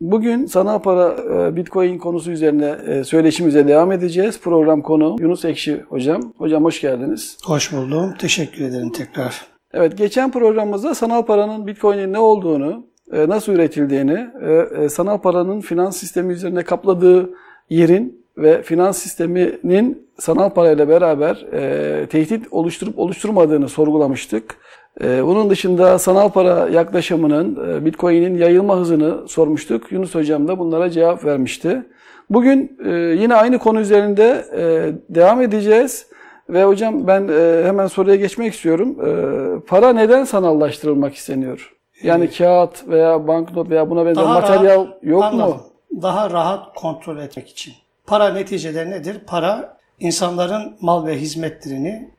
Bugün sanal para e, Bitcoin konusu üzerine e, söyleşimize devam edeceğiz. Program konu Yunus Ekşi hocam. Hocam hoş geldiniz. Hoş buldum. Teşekkür ederim tekrar. Evet geçen programımızda sanal paranın Bitcoin'in ne olduğunu, e, nasıl üretildiğini, sanal paranın finans sistemi üzerine kapladığı yerin ve finans sisteminin sanal parayla beraber tehdit oluşturup oluşturmadığını sorgulamıştık. Ee, bunun dışında sanal para yaklaşımının, e, Bitcoin'in yayılma hızını sormuştuk. Yunus Hocam da bunlara cevap vermişti. Bugün e, yine aynı konu üzerinde e, devam edeceğiz. Ve hocam ben hemen soruya geçmek istiyorum. Para neden sanallaştırılmak isteniyor? Yani evet. kağıt veya banknot veya buna benzer Daha materyal rahat, yok anladım. mu? Daha rahat kontrol etmek için. Para neticede nedir? Para insanların mal ve hizmetlerini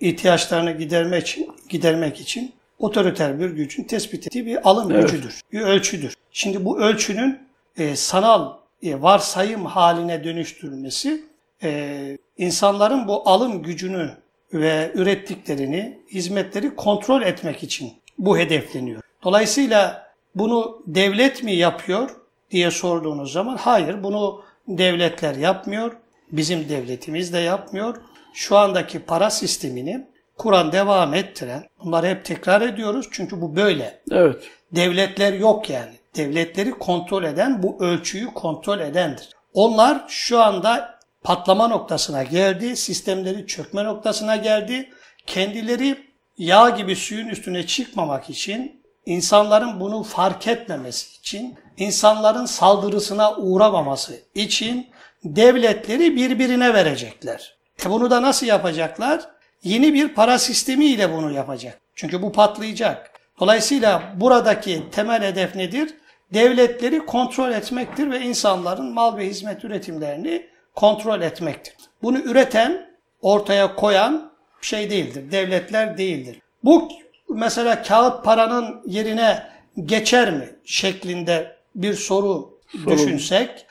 ihtiyaçlarını gidermek için, gidermek için otoriter bir gücün tespit ettiği bir alım evet. gücüdür, bir ölçüdür. Şimdi bu ölçünün e, sanal e, varsayım haline dönüştürülmesi e, insanların bu alım gücünü ve ürettiklerini, hizmetleri kontrol etmek için bu hedefleniyor. Dolayısıyla bunu devlet mi yapıyor diye sorduğunuz zaman hayır bunu devletler yapmıyor. Bizim devletimiz de yapmıyor şu andaki para sistemini kuran, devam ettiren, bunları hep tekrar ediyoruz çünkü bu böyle. Evet. Devletler yok yani. Devletleri kontrol eden, bu ölçüyü kontrol edendir. Onlar şu anda patlama noktasına geldi, sistemleri çökme noktasına geldi. Kendileri yağ gibi suyun üstüne çıkmamak için, insanların bunu fark etmemesi için, insanların saldırısına uğramaması için devletleri birbirine verecekler. E bunu da nasıl yapacaklar? Yeni bir para sistemi ile bunu yapacak. Çünkü bu patlayacak. Dolayısıyla buradaki temel hedef nedir? Devletleri kontrol etmektir ve insanların mal ve hizmet üretimlerini kontrol etmektir. Bunu üreten, ortaya koyan şey değildir. Devletler değildir. Bu mesela kağıt paranın yerine geçer mi şeklinde bir soru Sorun. düşünsek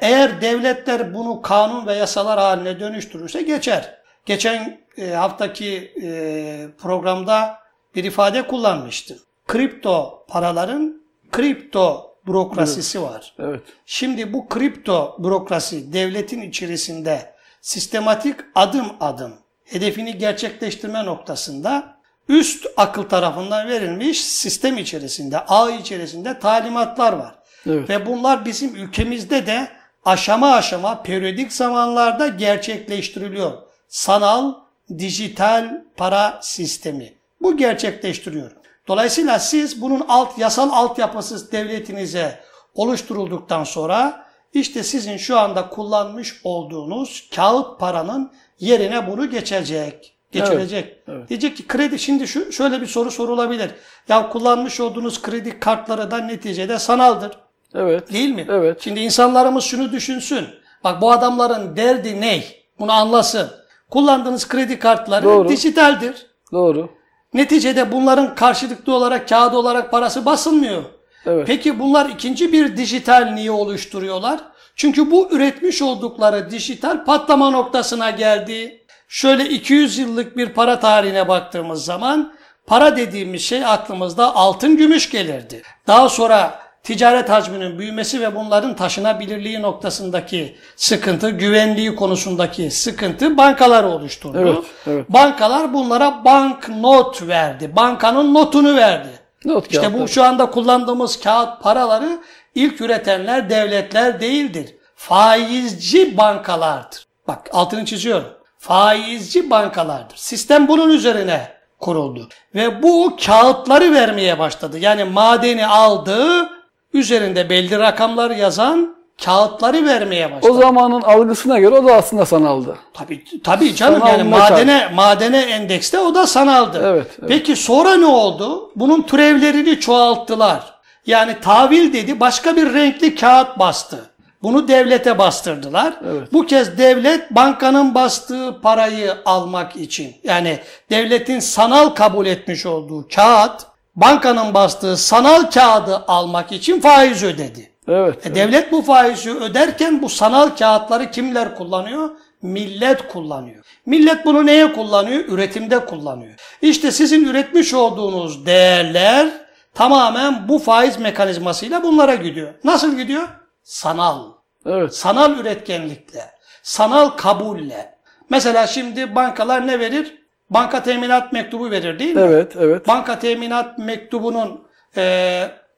eğer devletler bunu kanun ve yasalar haline dönüştürürse geçer. Geçen e, haftaki e, programda bir ifade kullanmıştım. Kripto paraların kripto bürokrasisi evet. var. Evet. Şimdi bu kripto bürokrasi devletin içerisinde sistematik adım adım hedefini gerçekleştirme noktasında üst akıl tarafından verilmiş sistem içerisinde, ağ içerisinde talimatlar var. Evet. Ve bunlar bizim ülkemizde de aşama aşama periyodik zamanlarda gerçekleştiriliyor. Sanal, dijital para sistemi. Bu gerçekleştiriyor. Dolayısıyla siz bunun alt yasal altyapısı devletinize oluşturulduktan sonra işte sizin şu anda kullanmış olduğunuz kağıt paranın yerine bunu geçecek. Geçirecek. Evet, evet. Diyecek ki kredi şimdi şu şöyle bir soru sorulabilir. Ya kullanmış olduğunuz kredi kartları da neticede sanaldır. Evet. Değil mi? Evet. Şimdi insanlarımız şunu düşünsün. Bak bu adamların derdi ne? Bunu anlasın. Kullandığınız kredi kartları Doğru. dijitaldir. Doğru. Neticede bunların karşılıklı olarak kağıt olarak parası basılmıyor. Evet. Peki bunlar ikinci bir dijital niye oluşturuyorlar? Çünkü bu üretmiş oldukları dijital patlama noktasına geldi. Şöyle 200 yıllık bir para tarihine baktığımız zaman para dediğimiz şey aklımızda altın gümüş gelirdi. Daha sonra ticaret hacminin büyümesi ve bunların taşınabilirliği noktasındaki sıkıntı, güvenliği konusundaki sıkıntı bankaları oluşturdu. Evet, evet. Bankalar bunlara bank not verdi. Bankanın notunu verdi. Not işte bu şu anda kullandığımız kağıt paraları ilk üretenler devletler değildir. Faizci bankalardır. Bak altını çiziyorum. Faizci bankalardır. Sistem bunun üzerine kuruldu. Ve bu kağıtları vermeye başladı. Yani madeni aldı, üzerinde belli rakamlar yazan kağıtları vermeye başladı. O zamanın algısına göre o da aslında sanaldı. Tabii tabii canım Sanal yani madene çağır. madene endekste o da sanaldı. Evet, evet. Peki sonra ne oldu? Bunun türevlerini çoğalttılar. Yani tavil dedi başka bir renkli kağıt bastı. Bunu devlete bastırdılar. Evet. Bu kez devlet bankanın bastığı parayı almak için yani devletin sanal kabul etmiş olduğu kağıt bankanın bastığı sanal kağıdı almak için faiz ödedi. Evet, e, devlet bu faizi öderken bu sanal kağıtları kimler kullanıyor? Millet kullanıyor. Millet bunu neye kullanıyor? Üretimde kullanıyor. İşte sizin üretmiş olduğunuz değerler tamamen bu faiz mekanizmasıyla bunlara gidiyor. Nasıl gidiyor? Sanal. Evet. Sanal üretkenlikle, sanal kabulle. Mesela şimdi bankalar ne verir? Banka teminat mektubu verir değil mi? Evet, evet. Banka teminat mektubunun e,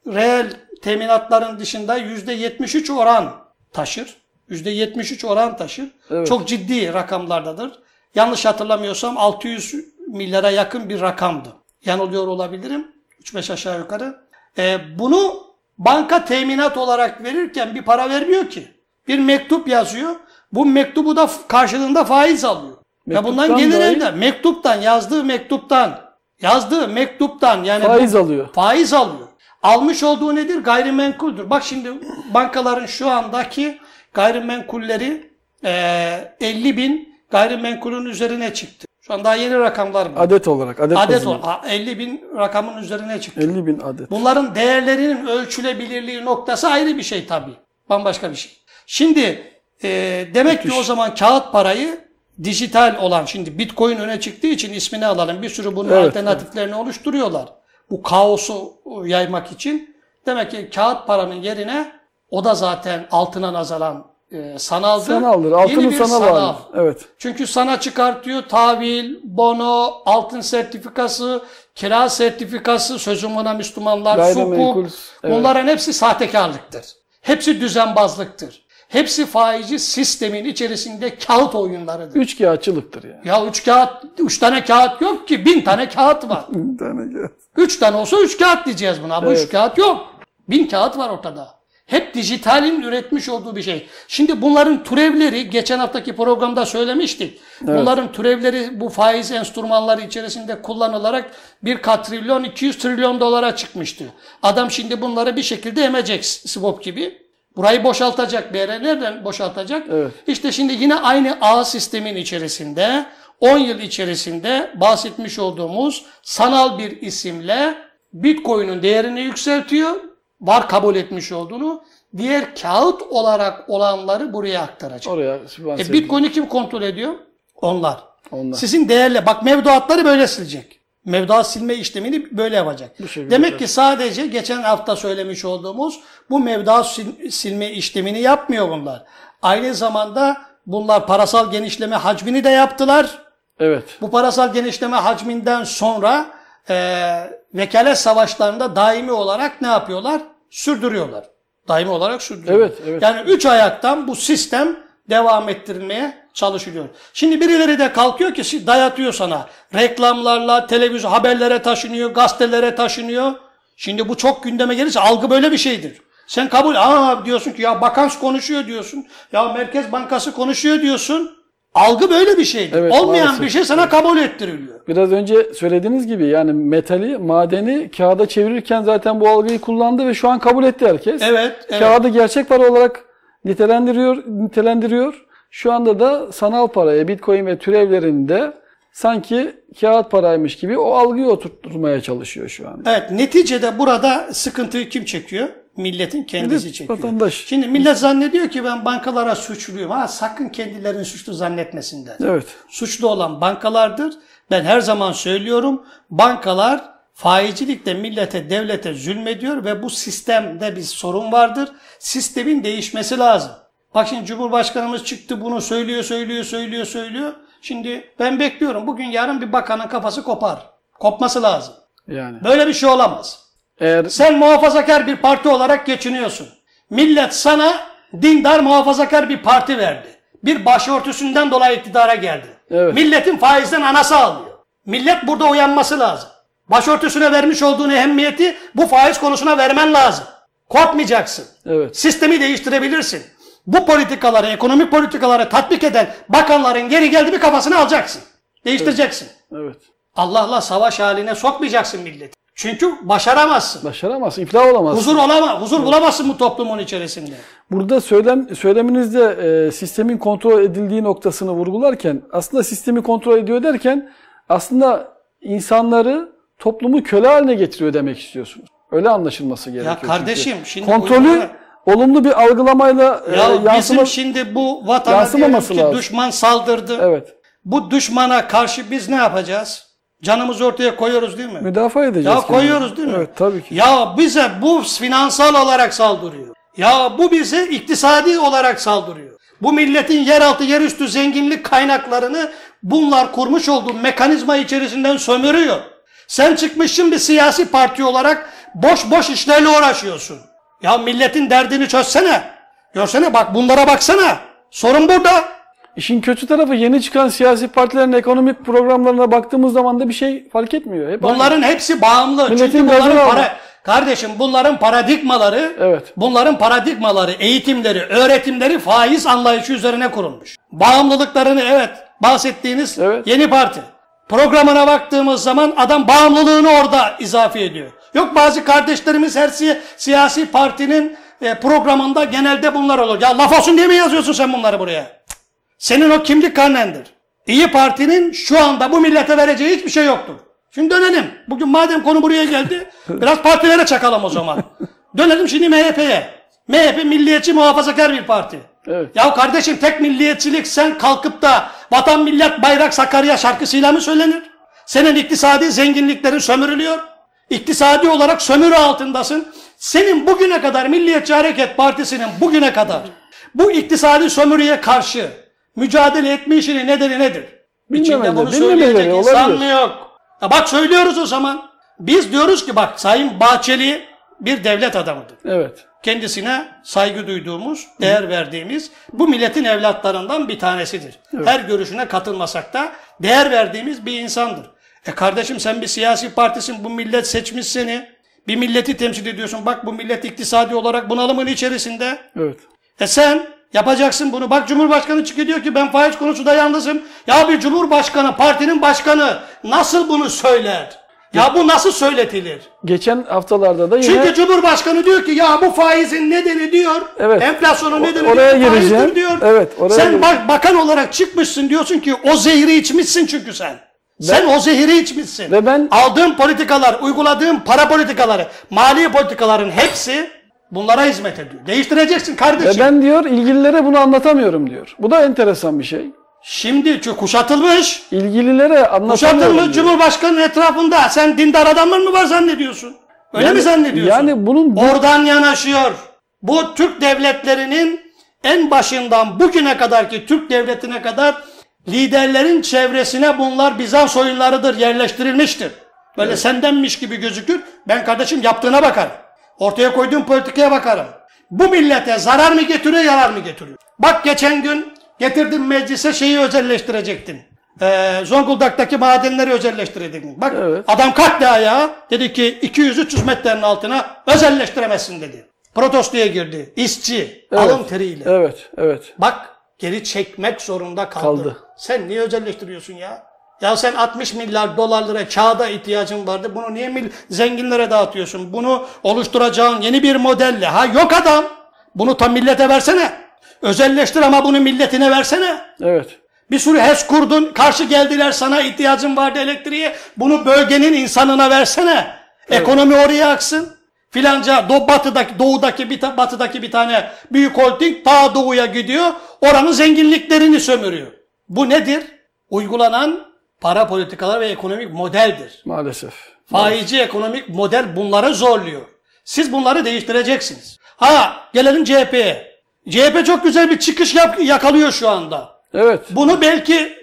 reel teminatların dışında %73 oran taşır. %73 oran taşır. Evet. Çok ciddi rakamlardadır. Yanlış hatırlamıyorsam 600 milyara yakın bir rakamdı. Yanılıyor olabilirim. 3-5 aşağı yukarı. E, bunu banka teminat olarak verirken bir para vermiyor ki. Bir mektup yazıyor. Bu mektubu da karşılığında faiz alıyor. Ve bundan Mektuptan gelir dahi- elde. Mektuptan, yazdığı mektuptan, yazdığı mektuptan yani Faiz alıyor. faiz alıyor. Almış olduğu nedir? Gayrimenkuldür. Bak şimdi bankaların şu andaki gayrimenkulleri eee 50 bin gayrimenkulün üzerine çıktı. Şu an daha yeni rakamlar var. Adet olarak. Adet, Adet bazında. o. a- 50 bin rakamın üzerine çıktı. 50 bin adet. Bunların değerlerinin ölçülebilirliği noktası ayrı bir şey tabii. Bambaşka bir şey. Şimdi e, demek ki Müthiş. o zaman kağıt parayı dijital olan şimdi Bitcoin öne çıktığı için ismini alalım. Bir sürü bunun Evet, alternatiflerini oluşturuyorlar. Bu kaosu yaymak için. Demek ki kağıt paranın yerine o da zaten altına nazaran e, sanaldı. Sanaldır. Yeni Altının bir sanal sanal. hali. Evet. Çünkü sana çıkartıyor tahvil, bono, altın sertifikası, kira sertifikası, sözüm ona Müslümanlar, Gayrimenkul, sukuk. evet. Bunların hepsi sahtekarlıktır. Hepsi düzenbazlıktır. Hepsi faici sistemin içerisinde kağıt oyunlarıdır. Üç kağıtçılıktır yani. Ya üç kağıt, üç tane kağıt yok ki, bin tane kağıt var. Bir tane kağıt. Üç tane olsa üç kağıt diyeceğiz buna. Bu üç Evet. kağıt yok. Bin kağıt var ortada. Hep dijitalin üretmiş olduğu bir şey. Şimdi bunların türevleri geçen haftaki programda söylemiştik. Bunların türevleri bu faiz enstrümanları içerisinde kullanılarak bir katrilyon 200 trilyon dolara çıkmıştı. Adam şimdi bunları bir şekilde emecek swap gibi. Burayı boşaltacak bir yere. Nereden boşaltacak? Evet. İşte şimdi yine aynı ağ sistemin içerisinde 10 yıl içerisinde bahsetmiş olduğumuz sanal bir isimle Bitcoin'in değerini yükseltiyor. Var kabul etmiş olduğunu. Diğer kağıt olarak olanları buraya aktaracak. Oraya E, Bitcoin'i kim kontrol ediyor? Onlar. Onlar. Sizin değerli bak mevduatları böyle silecek. Mevduat silme işlemini böyle yapacak. Şekilde Demek ki sadece geçen hafta söylemiş olduğumuz bu mevduat sil- silme işlemini yapmıyor bunlar. Aynı zamanda bunlar parasal genişleme hacmini de yaptılar. Evet. Bu parasal genişleme hacminden sonra e, vekalet savaşlarında daimi olarak ne yapıyorlar? Sürdürüyorlar. Daimi olarak sürdürüyorlar. Evet, evet. Yani üç ayaktan bu sistem devam ettirilmeye çalışılıyor. Şimdi birileri de kalkıyor ki dayatıyor sana. Reklamlarla, televizyon haberlere taşınıyor, gazetelere taşınıyor. Şimdi bu çok gündeme gelirse algı böyle bir şeydir. Sen kabul, aa diyorsun ki ya bakans konuşuyor diyorsun. Ya Merkez Bankası konuşuyor diyorsun. Algı böyle bir şeydir. Evet, Olmayan maalesef. bir şey sana kabul ettiriliyor. Biraz önce söylediğiniz gibi yani metali, madeni kağıda çevirirken zaten bu algıyı kullandı ve şu an kabul etti herkes. Evet, evet. Kağıdı gerçek para olarak nitelendiriyor, nitelendiriyor. Şu anda da sanal paraya, bitcoin ve türevlerinde sanki kağıt paraymış gibi o algıyı oturtmaya çalışıyor şu anda. Evet, neticede burada sıkıntıyı kim çekiyor? Milletin kendisi Evet, çekiyor. vatandaş. Şimdi millet zannediyor ki ben bankalara suçluyum. Ha sakın kendilerini suçlu zannetmesinler. Evet. Suçlu olan bankalardır. Ben her zaman söylüyorum. Bankalar faizcilikle millete, devlete zulmediyor ve bu sistemde bir sorun vardır. Sistemin değişmesi lazım. Bak şimdi Cumhurbaşkanımız çıktı bunu söylüyor, söylüyor, söylüyor, söylüyor. Şimdi ben bekliyorum. Bugün yarın bir bakanın kafası kopar. Kopması lazım. Yani Böyle bir şey olamaz. eğer Sen muhafazakar bir parti olarak geçiniyorsun. Millet sana dindar muhafazakar bir parti verdi. Bir başörtüsünden dolayı iktidara geldi. Evet. Milletin faizden anası alıyor. Millet burada uyanması lazım. Başörtüsüne vermiş olduğun ehemmiyeti bu faiz konusuna vermen lazım. Korkmayacaksın. evet. Sistemi değiştirebilirsin. Bu politikaları, ekonomik politikaları tatbik eden bakanların geri geldi bir kafasını alacaksın. Değiştireceksin. Evet. Allah'la savaş haline sokmayacaksın milleti. Çünkü başaramazsın. Başaramaz, iflah olamaz. Huzur olama, huzur bulamazsın bu toplumun içerisinde. Burada söylem söyleminizde e, sistemin kontrol edildiği noktasını vurgularken aslında sistemi kontrol ediyor derken aslında insanları toplumu köle haline getiriyor demek istiyorsunuz. Öyle anlaşılması gerekiyor. Ya kardeşim çünkü. şimdi kontrolü uygula- olumlu bir algılamayla e, Ya yansıma bizim şimdi bu vatana diyelim ki lazım. düşman saldırdı. Evet. Bu düşmana karşı biz ne yapacağız? Canımızı ortaya koyuyoruz değil mi? Müdafaa edeceğiz. Ya koyuyoruz değil mi? Evet tabii ki. Ya bize bu finansal olarak saldırıyor. Ya bu bize iktisadi olarak saldırıyor. Bu milletin yeraltı yerüstü zenginlik kaynaklarını bunlar kurmuş olduğu mekanizma içerisinden sömürüyor. Sen çıkmışsın bir siyasi parti olarak boş boş işlerle uğraşıyorsun. Ya milletin derdini çözsene. Görsene bak bunlara baksana. Sorun burada. İşin kötü tarafı yeni çıkan siyasi partilerin ekonomik programlarına baktığımız zaman da bir şey fark etmiyor. Hep aynı. Bunların hepsi bağımlı. Milletin Çünkü bunların para... Kardeşim bunların paradigmaları, Evet. bunların paradigmaları, eğitimleri, öğretimleri faiz anlayışı üzerine kurulmuş. Bağımlılıklarını evet bahsettiğiniz Evet. yeni parti. Programına baktığımız zaman adam bağımlılığını orada izafe ediyor. Yok bazı kardeşlerimiz her si- siyasi partinin e, programında genelde bunlar olur. Ya laf olsun diye mi yazıyorsun sen bunları buraya? Senin o kimlik karnendir. İyi Parti'nin şu anda bu millete vereceği hiçbir şey yoktur. Şimdi dönelim. Bugün madem konu buraya geldi, biraz partilere çakalım o zaman. dönelim şimdi MHP'ye. MHP milliyetçi muhafazakar bir parti. Evet. Ya kardeşim tek milliyetçilik sen kalkıp da vatan millet bayrak Sakarya şarkısıyla mı söylenir? Senin iktisadi zenginliklerin sömürülüyor. İktisadi olarak sömürü altındasın. Senin bugüne kadar Milliyetçi Hareket Partisi'nin bugüne kadar bu iktisadi sömürüye karşı mücadele etme işinin nedeni nedir? İçinde bunu söyleyecek insan mı yok? Ya bak söylüyoruz o zaman. Biz diyoruz ki bak Sayın Bahçeli bir devlet adamıdır Evet. kendisine saygı duyduğumuz, değer verdiğimiz bu milletin evlatlarından bir tanesidir. Her görüşüne katılmasak da değer verdiğimiz bir insandır. E kardeşim sen bir siyasi partisin, bu millet seçmiş seni. Bir milleti temsil ediyorsun. Bak bu millet iktisadi olarak bunalımın içerisinde. Evet. E sen yapacaksın bunu. Bak Cumhurbaşkanı çıkıyor diyor ki ben faiz konusunda yalnızım. Ya bir Cumhurbaşkanı, partinin başkanı nasıl bunu söyler? Ya bu nasıl söyletilir? Geçen haftalarda da yine Çünkü Cumhurbaşkanı diyor ki ya bu faizin nedeni diyor. Evet. Enflasyonun O- nedeni oraya diyor, faizdir diyor. Evet, oraya sen gireceğim. bak, bakan olarak çıkmışsın diyorsun ki o zehri içmişsin çünkü sen. Sen o zehri içmişsin. Ve ben- Aldığın politikalar, uyguladığın para politikaları, mali politikaların hepsi bunlara hizmet ediyor. Değiştireceksin ve kardeşim. ben diyor ilgililere bunu anlatamıyorum diyor. Bu da enteresan bir şey. Şimdi çünkü kuşatılmış. İlgililere anlatamıyorum. Kuşatılmış. Cumhurbaşkanı'nın etrafında sen dindar adamlar mı var zannediyorsun? Öyle Yani- mi zannediyorsun? yani bunun- Oradan yanaşıyor. Bu Türk devletlerinin en başından bugüne kadarki Türk devletine kadar liderlerin çevresine bunlar Bizans oyunlarıdır, yerleştirilmiştir. Böyle sendenmiş gibi gözükür. Ben kardeşim yaptığına bakarım. Ortaya koyduğum politikaya bakarım. Bu millete zarar mı getiriyor, yarar mı getiriyor? Bak geçen gün getirdim meclise şeyi özelleştirecektin. Ee, Zonguldak'taki madenleri özelleştirecektin. Bak Evet. adam kalktı ayağa dedi ki 200-300 metrenin altına özelleştiremezsin dedi. Protestoya girdi. İşçi, Evet. alın teriyle. Evet, evet. Bak geri çekmek zorunda kaldı. Kaldı. Sen niye özelleştiriyorsun ya? Ya sen 60 milyar dolarlara kağıda ihtiyacın vardı. Bunu niye mil- zenginlere dağıtıyorsun? Bunu oluşturacağın yeni bir modelle. Ha yok adam. Bunu tam millete versene. Özelleştir ama bunu milletine versene. Evet. Bir sürü HES kurdun, karşı geldiler sana ihtiyacın vardı elektriğe. Bunu bölgenin insanına versene. Ekonomi oraya aksın. Filanca do, batıdaki, doğudaki bir batıdaki bir tane büyük holding ta doğuya gidiyor. Oranın zenginliklerini sömürüyor. Bu nedir? Uygulanan para politikaları ve ekonomik modeldir. Maalesef. Faizci ekonomik model bunları zorluyor. Siz bunları değiştireceksiniz. Ha gelelim CHP'ye. CHP çok güzel bir çıkış yap- yakalıyor şu anda. Evet. Bunu belki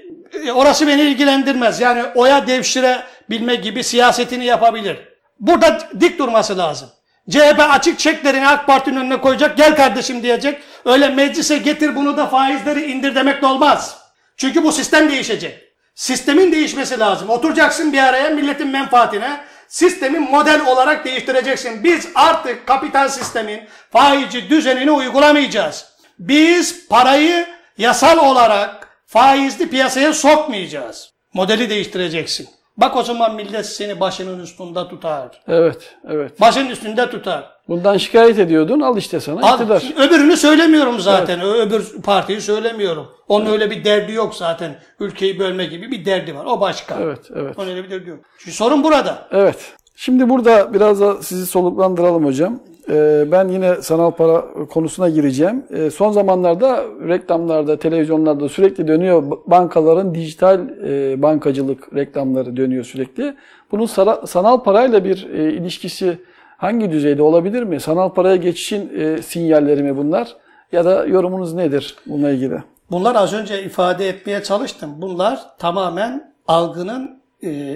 e, orası beni ilgilendirmez. Yani oya devşirebilme gibi siyasetini yapabilir. Burada dik durması lazım. CHP açık çeklerini AK Parti'nin önüne koyacak. Gel kardeşim diyecek. Öyle meclise getir bunu da faizleri indir demek de olmaz. Çünkü bu sistem değişecek. Sistemin değişmesi lazım. Oturacaksın bir araya milletin menfaatine. Sistemin model olarak değiştireceksin. Biz artık kapital sistemin faizci düzenini uygulamayacağız. Biz parayı yasal olarak faizli piyasaya sokmayacağız. Modeli değiştireceksin. Bak o zaman millet seni başının üstünde tutar. Evet. Evet. Başın üstünde tutar. Bundan şikayet ediyordun. Al işte sana Al, iktidar. öbürünü söylemiyorum zaten. Ö- Öbür partiyi söylemiyorum. Onun öyle bir derdi yok zaten. Ülkeyi bölme gibi bir derdi var. O başka. Evet. Evet. Onun öyle bir derdi yok. Şimdi sorun burada. Evet. Şimdi burada biraz da sizi soluklandıralım hocam. E, ben yine sanal para konusuna gireceğim. E, son zamanlarda reklamlarda, televizyonlarda sürekli dönüyor. Bankaların dijital e, bankacılık reklamları dönüyor sürekli. Bunun sanal parayla bir e, ilişkisi hangi düzeyde olabilir mi? Sanal paraya geçişin e, sinyalleri mi bunlar? Ya da yorumunuz nedir bununla ilgili? Bunlar az önce ifade etmeye çalıştım. Bunlar tamamen algının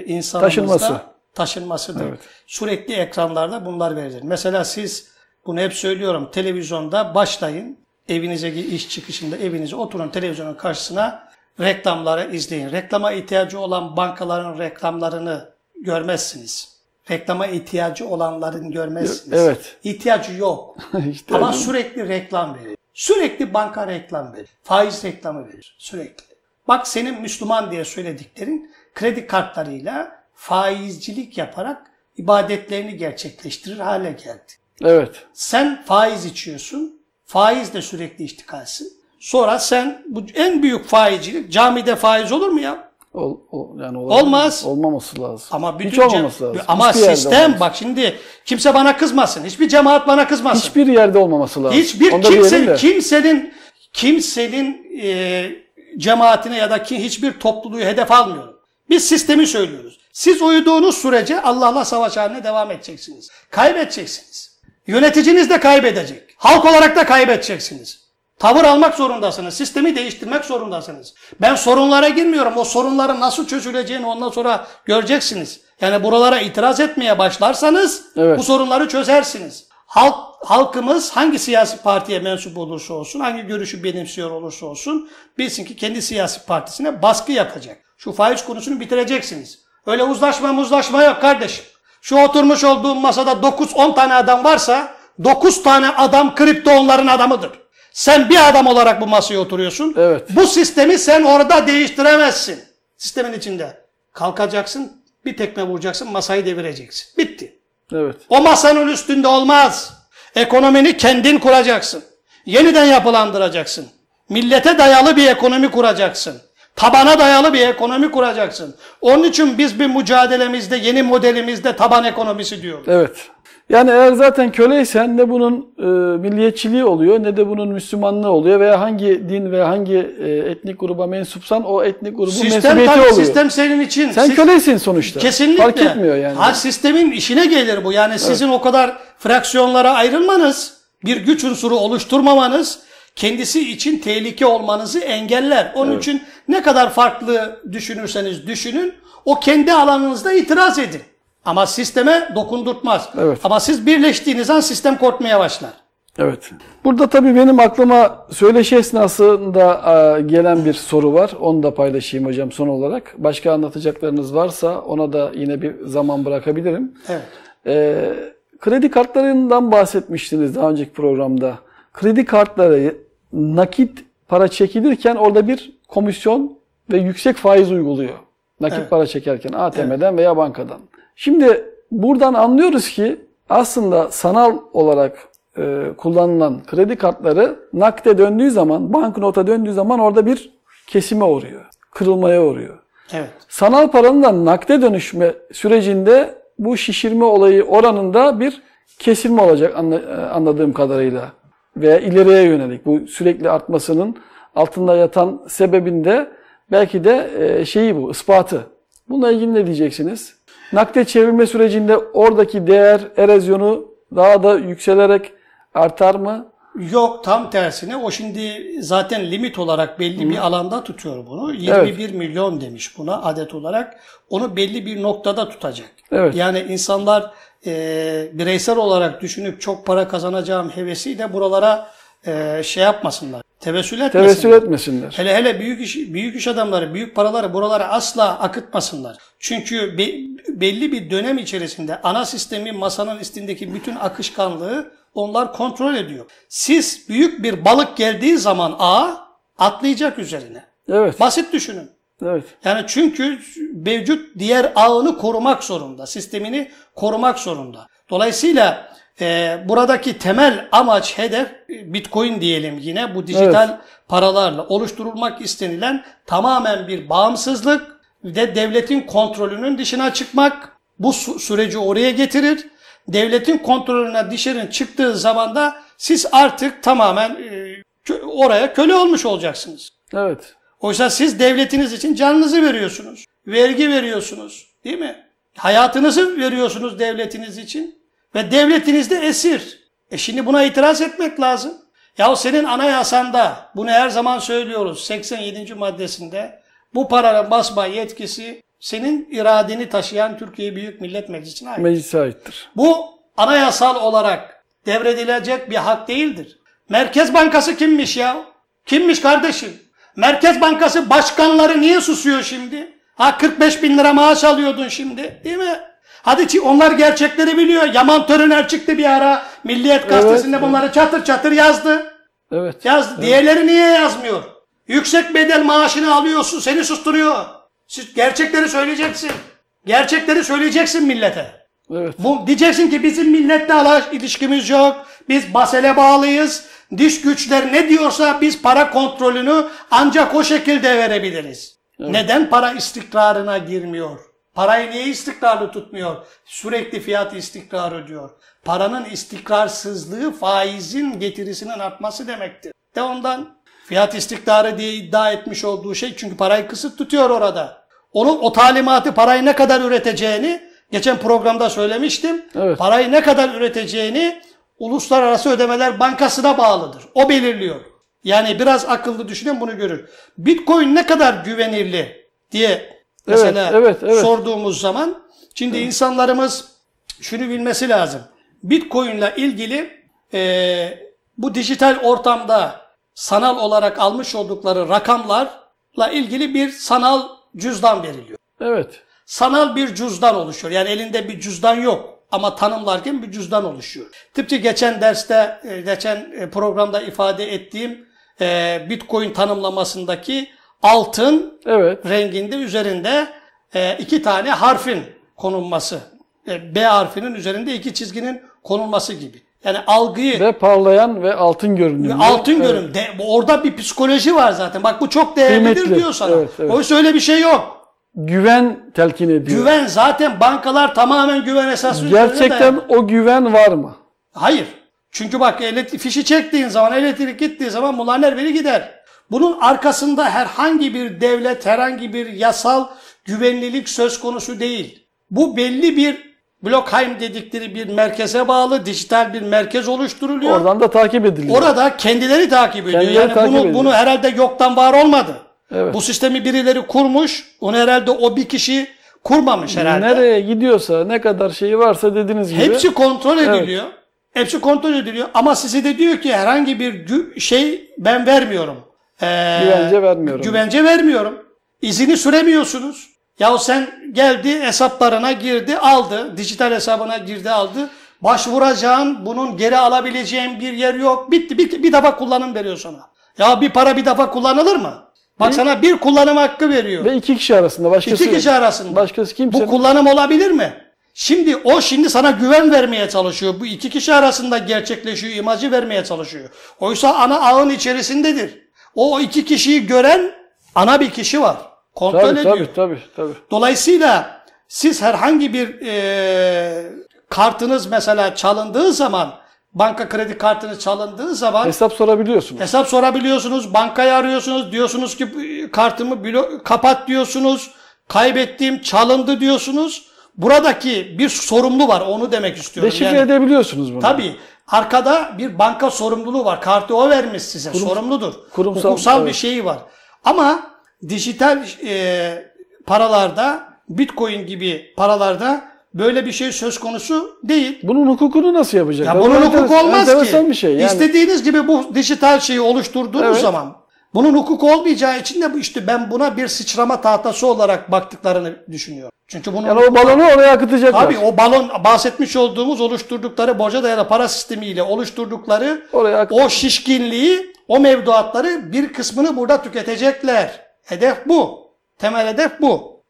insanımızda Taşınması. Taşınmasıdır. Evet. Sürekli ekranlarda bunlar verilir. Mesela siz bunu hep söylüyorum. Televizyonda başlayın. Evinize iş çıkışında evinize oturun televizyonun karşısına reklamları izleyin. Reklama ihtiyacı olan bankaların reklamlarını görmezsiniz. Reklama ihtiyacı olanların görmezsiniz. Evet. İhtiyacı yok. İşte Ama sürekli reklam verir. Sürekli banka reklam verir. Faiz reklamı verir. Sürekli. Bak senin Müslüman diye söylediklerin kredi kartlarıyla faizcilik yaparak ibadetlerini gerçekleştirir hale geldi. evet. Sen faiz içiyorsun. Faizle sürekli iştikalsin. Sonra sen bu en büyük faizcilik camide faiz olur mu ya? Ol, ol- yani olabilir. Olmaz. Olmaması lazım. Ama bütün Hiç olmaması lazım. Ama Hiçbir sistem bak şimdi kimse bana kızmasın. Hiçbir cemaat bana kızmasın. Hiçbir yerde olmaması lazım. Hiçbir Onu da diyelim kimse, de. kimsenin kimsenin e, cemaatine ya da ki hiçbir topluluğu hedef almıyorum. Biz sistemi söylüyoruz. Siz uyuduğunuz sürece Allah'la savaş haline devam edeceksiniz. Kaybedeceksiniz. Yöneticiniz de kaybedecek. Halk olarak da kaybedeceksiniz. Tavır almak zorundasınız. Sistemi değiştirmek zorundasınız. Ben sorunlara girmiyorum. O sorunların nasıl çözüleceğini ondan sonra göreceksiniz. Yani buralara itiraz etmeye başlarsanız Evet. bu sorunları çözersiniz. Halk, halkımız hangi siyasi partiye mensup olursa olsun, hangi görüşü benimsiyor olursa olsun bilsin ki kendi siyasi partisine baskı yapacak. Şu faiz konusunu bitireceksiniz. Öyle uzlaşma muzlaşma yok kardeşim. Şu oturmuş olduğum masada 9-10 tane adam varsa 9 tane adam kripto onların adamıdır. Sen bir adam olarak bu masaya oturuyorsun. Evet. Bu sistemi sen orada değiştiremezsin. Sistemin içinde. Kalkacaksın, bir tekme vuracaksın, masayı devireceksin. Bitti. Evet. O masanın üstünde olmaz. Ekonomini kendin kuracaksın. Yeniden yapılandıracaksın. Millete dayalı bir ekonomi kuracaksın. Tabana dayalı bir ekonomi kuracaksın. Onun için biz bir mücadelemizde, yeni modelimizde taban ekonomisi diyoruz. Evet. Yani eğer zaten köleysen ne bunun e, milliyetçiliği oluyor ne de bunun Müslümanlığı oluyor veya hangi din ve hangi e, etnik gruba mensupsan o etnik grubun Sistem, mensubiyeti tabii, oluyor. sistem senin için. Sen Siz- kölesin sonuçta. Kesinlikle. Fark etmiyor yani. Ha, sistemin işine gelir bu. Yani sizin o kadar fraksiyonlara ayrılmanız, bir güç unsuru oluşturmamanız kendisi için tehlike olmanızı engeller. Onun için ne kadar farklı düşünürseniz düşünün, o kendi alanınızda itiraz edin. Ama sisteme dokundurtmaz. Evet. Ama siz birleştiğiniz an sistem korkmaya başlar. Evet. Burada tabii benim aklıma söyleşi esnasında e, gelen bir soru var. Onu da paylaşayım hocam son olarak. Başka anlatacaklarınız varsa ona da yine bir zaman bırakabilirim. Evet. E, kredi kartlarından bahsetmiştiniz daha önceki programda. Kredi kartları nakit para çekilirken orada bir komisyon ve yüksek faiz uyguluyor. Nakit Evet. para çekerken ATM'den veya bankadan. Şimdi buradan anlıyoruz ki aslında sanal olarak e, kullanılan kredi kartları nakde döndüğü zaman, banknota döndüğü zaman orada bir kesime uğruyor. Kırılmaya uğruyor. Evet. Sanal paranın da nakde dönüşme sürecinde bu şişirme olayı oranında bir kesilme olacak e, anladığım kadarıyla. Ve ileriye yönelik bu sürekli artmasının altında yatan sebebinde belki de e, şeyi bu, ispatı. Bununla ilgili ne diyeceksiniz? Nakde çevirme sürecinde oradaki değer erozyonu daha da yükselerek artar mı? Yok tam tersine o şimdi zaten limit olarak belli bir alanda tutuyor bunu. 21 milyon demiş buna adet olarak. Onu belli bir noktada tutacak. Evet. Yani insanlar e, bireysel olarak düşünüp çok para kazanacağım hevesiyle buralara e, şey yapmasınlar. Tevessül etmesinler. Tevessül etmesinler. Hele hele büyük iş büyük iş adamları, büyük paraları buralara asla akıtmasınlar. Çünkü be- belli bir dönem içerisinde ana sistemin masanın üstündeki bütün akışkanlığı onlar kontrol ediyor. Siz büyük bir balık geldiği zaman ağa atlayacak üzerine. Evet. Basit düşünün. Evet. Yani çünkü mevcut diğer ağını korumak zorunda. Sistemini korumak zorunda. Dolayısıyla e, buradaki temel amaç, hedef e, Bitcoin diyelim yine bu dijital paralarla oluşturulmak istenilen tamamen bir bağımsızlık ve devletin kontrolünün dışına çıkmak bu süreci oraya getirir devletin kontrolüne dışarı çıktığı zaman da siz artık tamamen e, oraya köle olmuş olacaksınız. Evet. Oysa siz devletiniz için canınızı veriyorsunuz. Vergi veriyorsunuz. Değil mi? Hayatınızı veriyorsunuz devletiniz için. Ve devletiniz de esir. E şimdi buna itiraz etmek lazım. Ya senin anayasanda, bunu her zaman söylüyoruz 87. maddesinde bu paranın basma yetkisi senin iradeni taşıyan Türkiye Büyük Millet Meclisi'ne ait. Meclise aittir. Bu anayasal olarak devredilecek bir hak değildir. Merkez Bankası kimmiş ya? Kimmiş kardeşim? Merkez Bankası başkanları niye susuyor şimdi? Ha 45 bin lira maaş alıyordun şimdi değil mi? Hadi onlar gerçekleri biliyor. Yaman Törüner çıktı bir ara Milliyet Gazetesi'nde evet. bunları çatır çatır yazdı. Evet. Yaz, Diğerleri niye yazmıyor? Yüksek bedel maaşını alıyorsun, seni susturuyor. Siz gerçekleri söyleyeceksin. Gerçekleri söyleyeceksin millete. Evet. Bu diyeceksin ki bizim milletle ilişkimiz yok. Biz basele bağlıyız. Dış güçler ne diyorsa biz para kontrolünü ancak o şekilde verebiliriz. Neden para istikrarına girmiyor? Parayı niye istikrarlı tutmuyor? Sürekli fiyat istikrarı diyor. Paranın istikrarsızlığı faizin getirisinin artması demektir. De ondan fiyat istikrarı diye iddia etmiş olduğu şey çünkü parayı kısıt tutuyor orada. Onun o talimatı parayı ne kadar üreteceğini geçen programda söylemiştim. Evet. Parayı ne kadar üreteceğini Uluslararası Ödemeler Bankası'na bağlıdır. O belirliyor. Yani biraz akıllı düşünün bunu görür. Bitcoin ne kadar güvenilir diye mesela evet, evet. sorduğumuz zaman şimdi insanlarımız şunu bilmesi lazım. Bitcoin ile ilgili e, bu dijital ortamda sanal olarak almış oldukları rakamlarla ilgili bir sanal cüzdan veriliyor. Evet. Sanal bir cüzdan oluşuyor. Yani elinde bir cüzdan yok ama tanımlarken bir cüzdan oluşuyor. Tıpkı geçen derste, e, geçen e, programda ifade ettiğim e, Bitcoin tanımlamasındaki altın Evet. renginde üzerinde iki tane harfin konulması. B harfinin üzerinde iki çizginin konulması gibi. Yani algıyı Ve parlayan ve altın görünüyor. altın Evet. görün. De, orada bir psikoloji var zaten. Bak bu çok değerlidir Kıymetli. diyor sana. Evet, evet. Oysa öyle bir şey yok. Güven telkin ediyor. Güven zaten bankalar tamamen güven üzerine Gerçekten o güven var mı? Hayır. Çünkü bak elektrik, fişi çektiğin zaman elektrik gittiği zaman bunların her biri gider. Bunun arkasında herhangi bir devlet, herhangi bir yasal güvenlilik söz konusu değil. Bu belli bir Blockheim dedikleri bir merkeze bağlı dijital bir merkez oluşturuluyor. Oradan da takip ediliyor. Orada kendileri takip ediyor. Kendileri yani takip bunu, ediyor. bunu herhalde yoktan var olmadı. Evet. Bu sistemi birileri kurmuş. Onu herhalde o bir kişi kurmamış herhalde. Nereye gidiyorsa, ne kadar şeyi varsa dediğiniz gibi. Hepsi kontrol ediliyor. Hepsi kontrol ediliyor. Ama size de diyor ki herhangi bir şey ben vermiyorum. Ee, Güvence vermiyorum. Güvence vermiyorum. İzini süremiyorsunuz. Yahu sen geldi hesaplarına girdi aldı. Dijital hesabına girdi aldı. Başvuracağın bunun geri alabileceğin bir yer yok. Bitti. Bir, bir defa kullanım veriyor sana. Ya bir para bir defa kullanılır mı? Bak sana bir kullanım hakkı veriyor. Ve iki kişi arasında. Başkası İki kişi arasında. Başkası kimse. Bu kullanım olabilir mi? Şimdi o şimdi sana güven vermeye çalışıyor. Bu iki kişi arasında gerçekleşiyor, imajı vermeye çalışıyor. Oysa ana ağın içerisindedir. O iki kişiyi gören ana bir kişi var. Kontrol Tabii, ediyor. tabii, tabii, tabii. Dolayısıyla siz herhangi bir e, kartınız mesela çalındığı zaman, banka kredi kartınız çalındığı zaman Hesap sorabiliyorsunuz. Hesap sorabiliyorsunuz, bankayı arıyorsunuz, diyorsunuz ki kartımı blo- kapat diyorsunuz, kaybettiğim çalındı diyorsunuz. Buradaki bir sorumlu var, onu demek istiyorum. Deşifre Yani, edebiliyorsunuz bunu. tabii arkada bir banka sorumluluğu var. Kartı o vermiş size, sorumludur. kurumsal, Hukuksal bir evet. şeyi var. Ama dijital e, paralarda, bitcoin gibi paralarda böyle bir şey söz konusu değil. Bunun hukukunu nasıl yapacak? Ya Bu bunun hukuku olmaz ki. bir şey. Yani İstediğiniz gibi bu dijital şeyi oluşturduğunuz Evet. zaman bunun hukuku olmayacağı için de işte ben buna bir sıçrama tahtası olarak baktıklarını düşünüyorum. Çünkü bunun yani o balonu oraya akıtacaklar. Tabii o balon bahsetmiş olduğumuz oluşturdukları borca dayalı para sistemiyle oluşturdukları o şişkinliği, o mevduatları bir kısmını burada tüketecekler. Hedef bu. Temel hedef bu.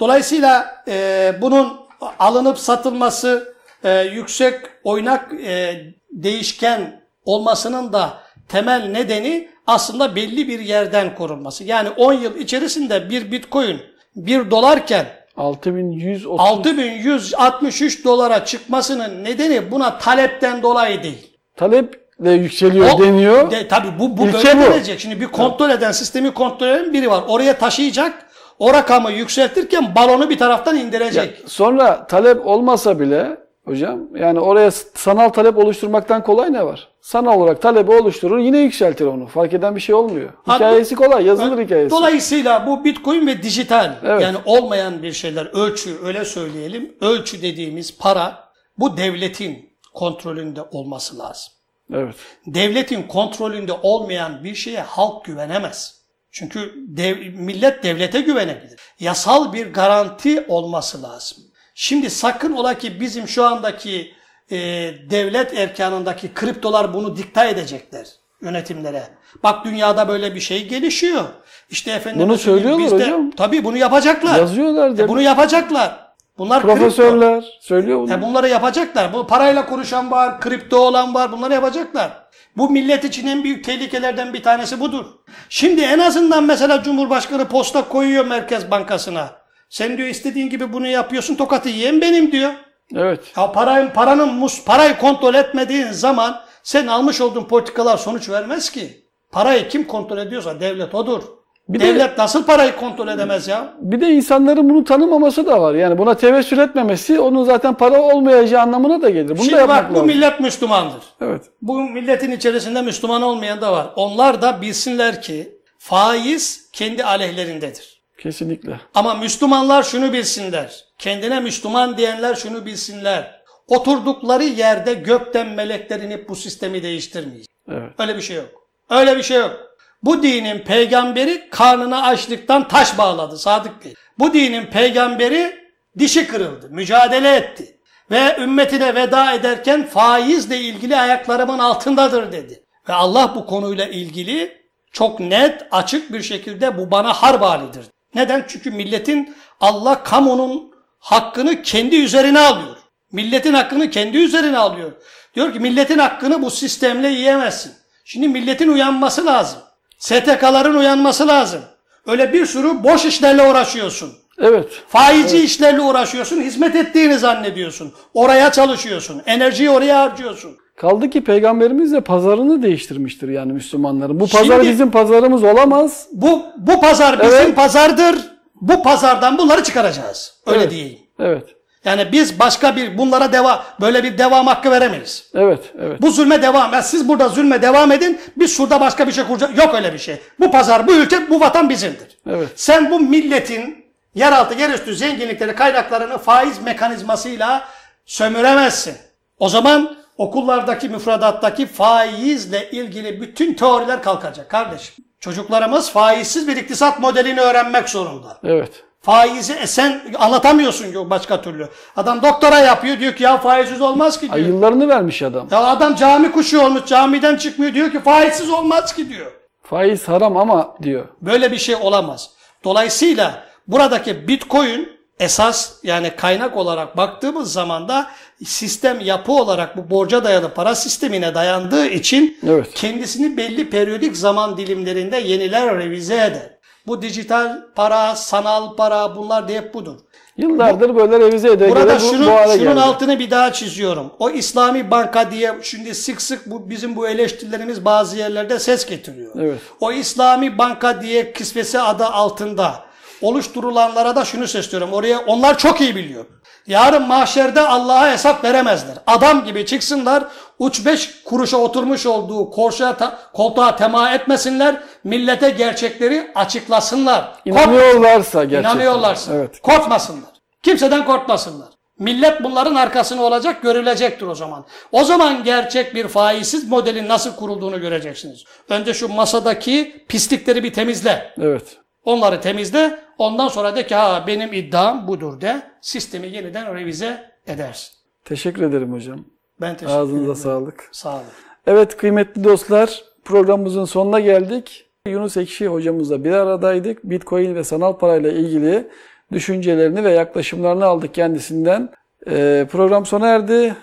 Dolayısıyla e, bunun alınıp satılması e, yüksek oynak e, değişken olmasının da temel nedeni aslında belli bir yerden korunması. Yani 10 yıl içerisinde bir bitcoin 1 dolarken 6130 6163 dolara çıkmasının nedeni buna talepten dolayı değil. taleple yükseliyor O- deniyor. De, tabii bu, bu İlke böyle bu. gelecek. Şimdi bir kontrol eden, sistemi kontrol eden biri var. Oraya taşıyacak. O rakamı yükseltirken balonu bir taraftan indirecek. Sonra talep olmasa bile hocam yani oraya sanal talep oluşturmaktan kolay ne var? Sanal olarak talebi oluşturur yine yükseltir onu. Fark eden bir şey olmuyor. Hikayesi kolay yazılır hikayesi. Dolayısıyla bu Bitcoin ve dijital Evet. yani olmayan bir şeyler ölçü öyle söyleyelim. Ölçü dediğimiz para bu devletin kontrolünde olması lazım. Evet. Devletin kontrolünde olmayan bir şeye halk güvenemez. Çünkü dev, millet devlete güvenebilir. Yasal bir garanti olması lazım. Şimdi sakın ola ki bizim şu andaki e, devlet erkanındaki kriptolar bunu dikta edecekler yönetimlere. Bak dünyada böyle bir şey gelişiyor. İşte efendim Bunu söylüyorlar bizde- hocam. Tabii bunu yapacaklar. Yazıyorlar. E, bunu yapacaklar. Bunlar kripto. Profesörler söylüyor bunu. E bunları yapacaklar. Bu parayla konuşan var, kripto olan var. Bunları yapacaklar. Bu millet için en büyük tehlikelerden bir tanesi budur. Şimdi en azından mesela Cumhurbaşkanı posta koyuyor Merkez Bankası'na. Sen diyor istediğin gibi bunu yapıyorsun tokatı yiyen benim diyor. Evet. Ya paranın, paranın mus, parayı kontrol etmediğin zaman sen almış olduğun politikalar sonuç vermez ki. Parayı kim kontrol ediyorsa devlet odur. Bir de- devlet nasıl parayı kontrol edemez ya? Bir de insanların bunu tanımaması da var. Yani buna tevessül etmemesi onun zaten para olmayacağı anlamına da gelir. Bunu da Şimdi yapmak bak bu lazım. millet Müslümandır. Evet. Bu milletin içerisinde Müslüman olmayan da var. Onlar da bilsinler ki faiz kendi aleyhlerindedir. Kesinlikle. Ama Müslümanlar şunu bilsinler. Kendine Müslüman diyenler şunu bilsinler. Oturdukları yerde gökten melekler inip bu sistemi değiştirmeyecek. Evet. Öyle bir şey yok. Öyle bir şey yok. Bu dinin peygamberi karnına açlıktan taş bağladı Sadık Bey. Bu dinin peygamberi dişi kırıldı, mücadele etti. Ve ümmetine veda ederken faizle ilgili ayaklarımın altındadır dedi. Ve Allah bu konuyla ilgili çok net, açık bir şekilde bu bana harp halidir. Neden? Çünkü milletin Allah kamunun hakkını kendi üzerine alıyor. Milletin hakkını kendi üzerine alıyor. Diyor ki milletin hakkını bu sistemle yiyemezsin. Şimdi milletin uyanması lazım. STK'ların uyanması lazım. Öyle bir sürü boş işlerle uğraşıyorsun. Evet. Faizi işlerle uğraşıyorsun, hizmet ettiğini zannediyorsun. Oraya çalışıyorsun, enerjiyi oraya harcıyorsun. Kaldı ki peygamberimiz de pazarını değiştirmiştir yani Müslümanların. Bu pazar Şimdi- bizim pazarımız olamaz. Bu bu pazar bizim Evet. pazardır. Bu pazardan bunları çıkaracağız. Öyle Evet. diyeyim. Evet. Yani biz başka bir bunlara deva böyle bir devam hakkı veremeyiz. Evet. Evet. Bu zulme devam. Yani siz burada zulme devam edin. Biz şurada başka bir şey kuracağız. Yok öyle bir şey. Bu pazar, bu ülke, bu vatan bizimdir. Evet. Sen bu milletin yeraltı, yerüstü zenginlikleri, kaynaklarını faiz mekanizmasıyla sömüremezsin. O zaman okullardaki müfredattaki faizle ilgili bütün teoriler kalkacak kardeşim. Çocuklarımız faizsiz bir iktisat modelini öğrenmek zorunda. Evet. Faizi e sen anlatamıyorsun ki başka türlü. Adam doktora yapıyor diyor ki ya faizsiz olmaz ki Ay, diyor. yıllarını vermiş adam. Ya adam cami kuşu olmuş camiden çıkmıyor diyor ki faizsiz olmaz ki diyor. Faiz haram ama diyor. Böyle bir şey olamaz. Dolayısıyla buradaki bitcoin esas yani kaynak olarak baktığımız zaman da sistem yapı olarak bu borca dayalı para sistemine dayandığı için Evet. kendisini belli periyodik zaman dilimlerinde yeniler revize eder. Bu dijital para, sanal para bunlar da hep budur. Yıllardır böyle revize ede Burada bu, şunun, bu hale şunun geldi. altını bir daha çiziyorum. O İslami banka diye şimdi sık sık bu bizim bu eleştirilerimiz bazı yerlerde ses getiriyor. Evet. O İslami banka diye kisvesi adı altında oluşturulanlara da şunu sesleniyorum. Oraya onlar çok iyi biliyor. Yarın mahşerde Allah'a hesap veremezler. Adam gibi çıksınlar, uç beş kuruşa oturmuş olduğu korşa, ta- koltuğa tema etmesinler, millete gerçekleri açıklasınlar. İnanıyorlarsa gerçekten. İnanıyorlarsa. Evet. Korkmasınlar. Kimseden korkmasınlar. Millet bunların arkasına olacak, görülecektir o zaman. O zaman gerçek bir faizsiz modelin nasıl kurulduğunu göreceksiniz. Önce şu masadaki pislikleri bir temizle. Evet. Onları temizle. Ondan sonra de ki ha benim iddiam budur de. Sistemi yeniden revize edersin. Teşekkür ederim hocam. Ben teşekkür Ağzınıza ederim. sağlık. Sağ olun. Evet kıymetli dostlar programımızın sonuna geldik. Yunus Ekşi hocamızla bir aradaydık. Bitcoin ve sanal parayla ilgili düşüncelerini ve yaklaşımlarını aldık kendisinden. Ee, program sona erdi.